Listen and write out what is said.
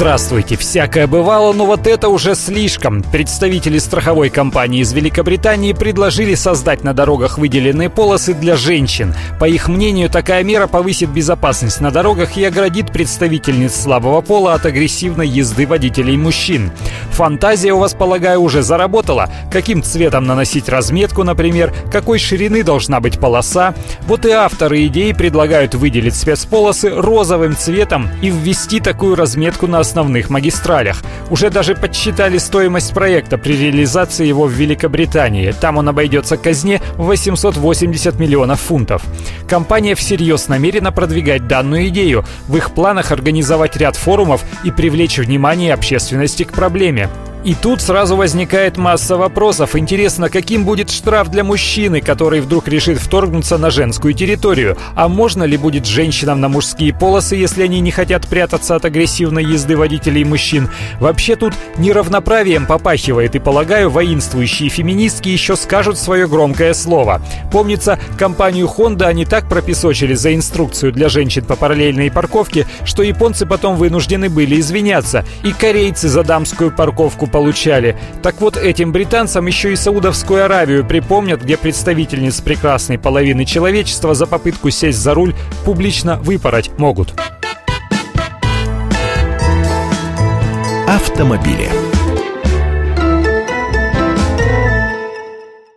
Здравствуйте. Всякое бывало, но вот это уже слишком. Представители страховой компании из Великобритании предложили создать на дорогах выделенные полосы для женщин. По их мнению, такая мера повысит безопасность на дорогах и оградит представительниц слабого пола от агрессивной езды водителей мужчин. Фантазия у вас, полагаю, уже заработала. Каким цветом наносить разметку, например, какой ширины должна быть полоса. Вот и авторы идеи предлагают выделить спецполосы розовым цветом и ввести такую разметку на основных магистралях. Уже даже подсчитали стоимость проекта при реализации его в Великобритании. Там он обойдется казне в 880 миллионов фунтов. Компания всерьез намерена продвигать данную идею. В их планах организовать ряд форумов и привлечь внимание общественности к проблеме. И тут сразу возникает масса вопросов. Интересно, каким будет штраф для мужчины, который вдруг решит вторгнуться на женскую территорию? А можно ли будет женщинам на мужские полосы, если они не хотят прятаться от агрессивной езды водителей мужчин? Вообще тут неравноправием попахивает, и, полагаю, воинствующие феминистки еще скажут свое громкое слово. Помнится, компанию Honda они так пропесочили за инструкцию для женщин по параллельной парковке, что японцы потом вынуждены были извиняться. И корейцы за дамскую парковку получали. Так вот, этим британцам еще и Саудовскую Аравию припомнят, где представительниц прекрасной половины человечества за попытку сесть за руль публично выпороть могут. Автомобили.